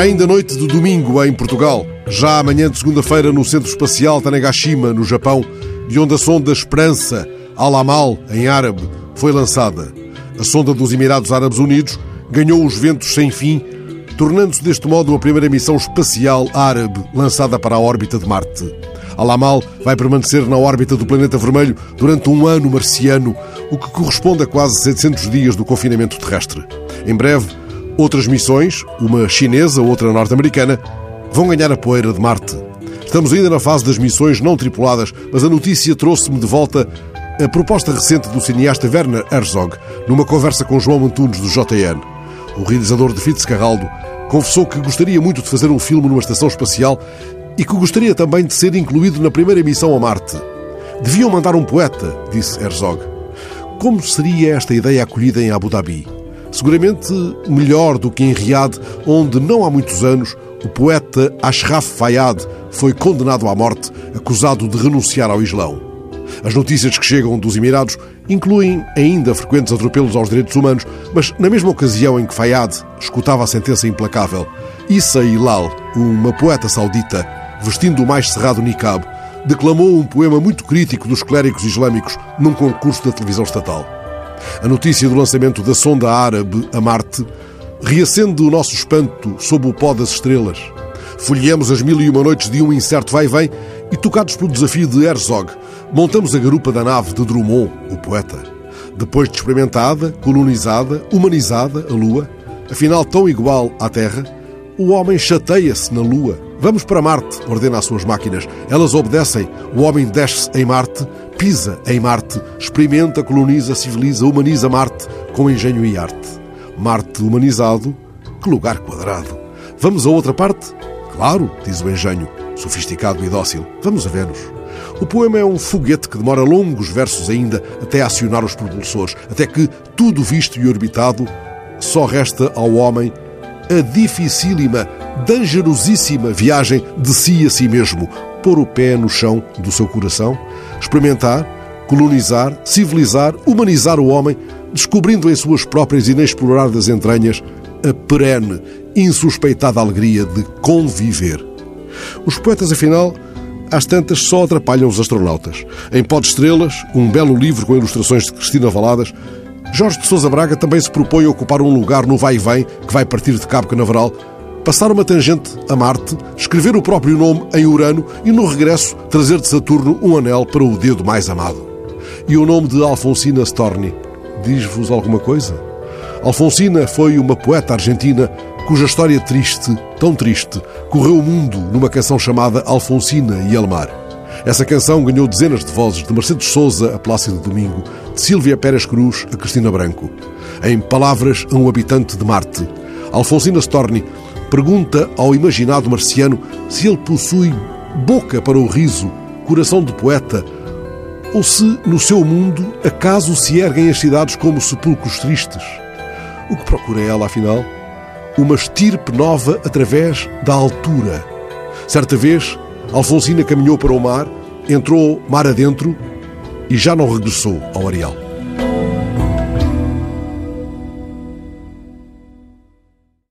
Era ainda noite de domingo em Portugal. Já amanhã de segunda-feira no Centro Espacial Tanegashima, no Japão, de onde a sonda Esperança, Alamal, em árabe, foi lançada. A sonda dos Emirados Árabes Unidos ganhou os ventos sem fim, tornando-se deste modo a primeira missão espacial árabe lançada para a órbita de Marte. Alamal vai permanecer na órbita do planeta vermelho durante um ano marciano, o que corresponde a quase 700 dias do confinamento terrestre. Em breve, outras missões, uma chinesa, outra norte-americana, vão ganhar a poeira de Marte. Estamos ainda na fase das missões não tripuladas, mas a notícia trouxe-me de volta a proposta recente do cineasta Werner Herzog, numa conversa com João Antunes do JN. O realizador de Fitzcarraldo confessou que gostaria muito de fazer um filme numa estação espacial e que gostaria também de ser incluído na primeira missão a Marte. Deviam mandar um poeta, disse Herzog. Como seria esta ideia acolhida em Abu Dhabi? Seguramente melhor do que em Riad, onde não há muitos anos o poeta Ashraf Fayyad foi condenado à morte, acusado de renunciar ao Islão. As notícias que chegam dos Emirados incluem ainda frequentes atropelos aos direitos humanos, mas na mesma ocasião em que Fayyad escutava a sentença implacável, Issa Hilal, uma poeta saudita, vestindo o mais cerrado niqab, declamou um poema muito crítico dos clérigos islâmicos num concurso da televisão estatal. A notícia do lançamento da sonda árabe a Marte reacende o nosso espanto sob o pó das estrelas. Folheamos as mil e uma noites de um incerto vai-vem e, tocados pelo desafio de Herzog, montamos a garupa da nave de Drummond, o poeta. Depois de experimentada, colonizada, humanizada, a Lua, afinal tão igual à Terra, o homem chateia-se na Lua. Vamos para Marte, ordena as suas máquinas. Elas obedecem. O homem desce em Marte, pisa em Marte, experimenta, coloniza, civiliza, humaniza Marte com engenho e arte. Marte humanizado, que lugar quadrado. Vamos a outra parte? Claro, diz o engenho, sofisticado e dócil. Vamos a Vênus. O poema é um foguete que demora longos versos ainda até acionar os propulsores, até que, tudo visto e orbitado, só resta ao homem a dificílima, dangerosíssima viagem de si a si mesmo, pôr o pé no chão do seu coração, experimentar, colonizar, civilizar, humanizar o homem, descobrindo em suas próprias inexploradas entranhas a perene, insuspeitada alegria de conviver. Os poetas, afinal, às tantas só atrapalham os astronautas. Em Pó de Estrelas, um belo livro com ilustrações de Cristina Valadas, Jorge de Sousa Braga também se propõe a ocupar um lugar no vai-vem que vai partir de Cabo Canaveral, passar uma tangente a Marte, escrever o próprio nome em Urano e, no regresso, trazer de Saturno um anel para o dedo mais amado. E o nome de Alfonsina Storni diz-vos alguma coisa? Alfonsina foi uma poeta argentina cuja história triste, tão triste, correu o mundo numa canção chamada Alfonsina e Elmar. Essa canção ganhou dezenas de vozes de Mercedes Souza a Plácido Domingo, de Silvia Pérez Cruz a Cristina Branco. Em Palavras a um habitante de Marte, Alfonsina Storni pergunta ao imaginado marciano se ele possui boca para o riso, coração de poeta, ou se no seu mundo acaso se erguem as cidades como sepulcros tristes. O que procura ela, afinal? Uma estirpe nova através da altura. Certa vez, Alfonsina caminhou para o mar, entrou mar adentro e já não regressou ao areal.